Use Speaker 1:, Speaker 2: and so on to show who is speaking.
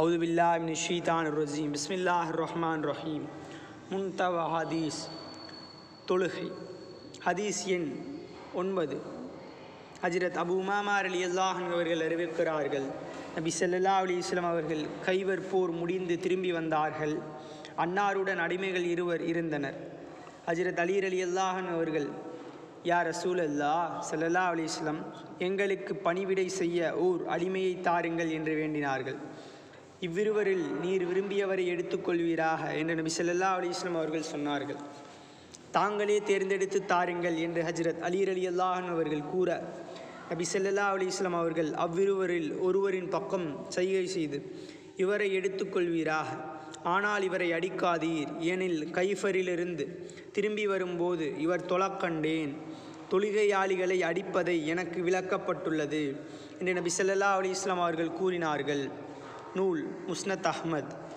Speaker 1: அவுது பில்லா இப்னி ஷீதான் ரஜீம் பிஸ்மில்லாஹ் ரஹ்மான் ரஹீம் முன்தவ ஹதீஸ் தொழுகை. ஹதீஸ் எண் ஒன்பது. ஹஜரத் அபு உமாமார் அலி அல்லாஹன் அவர்கள் அறிவிக்கிறார்கள். நபி சல்லா அலி இஸ்லாம் அவர்கள் கைவர் போர் முடிந்து திரும்பி வந்தார்கள். அன்னாருடன் அடிமைகள் இருவர் இருந்தனர். ஹஜரத் அலீர் அலி அல்லாஹன் அவர்கள் யார் ரசூல் அல்லா சல்லல்லா அலிஸ்லம் எங்களுக்கு பணிவிடை செய்ய ஓர் அடிமையை தாருங்கள் என்று வேண்டினார்கள். இவ்விருவரில் நீர் விரும்பியவரை எடுத்துக்கொள்வீராக என்று நபி ஸல்லல்லாஹு அலைஹி அவர்கள் சொன்னார்கள். தாங்களே தேர்ந்தெடுத்து தாருங்கள் என்று ஹஜ்ரத் அலீர் அலி அல்லாஹன் அவர்கள் கூற நபி ஸல்லல்லாஹு அலி இஸ்லாம் அவர்கள் அவ்விருவரில் ஒருவரின் பக்கம் செய்கை செய்து இவரை எடுத்துக்கொள்வீராக ஆனால் இவரை அடிக்காதீர். ஏனில் கைஃபரிலிருந்து திரும்பி வரும்போது இவர் தொலக்கண்டேன். தொழுகையாளிகளை அடிப்பதை எனக்கு விளக்கப்பட்டுள்ளது என்று நபி ஸல்லல்லாஹு அலி இஸ்லாம் அவர்கள் கூறினார்கள். نول مسند أحمد.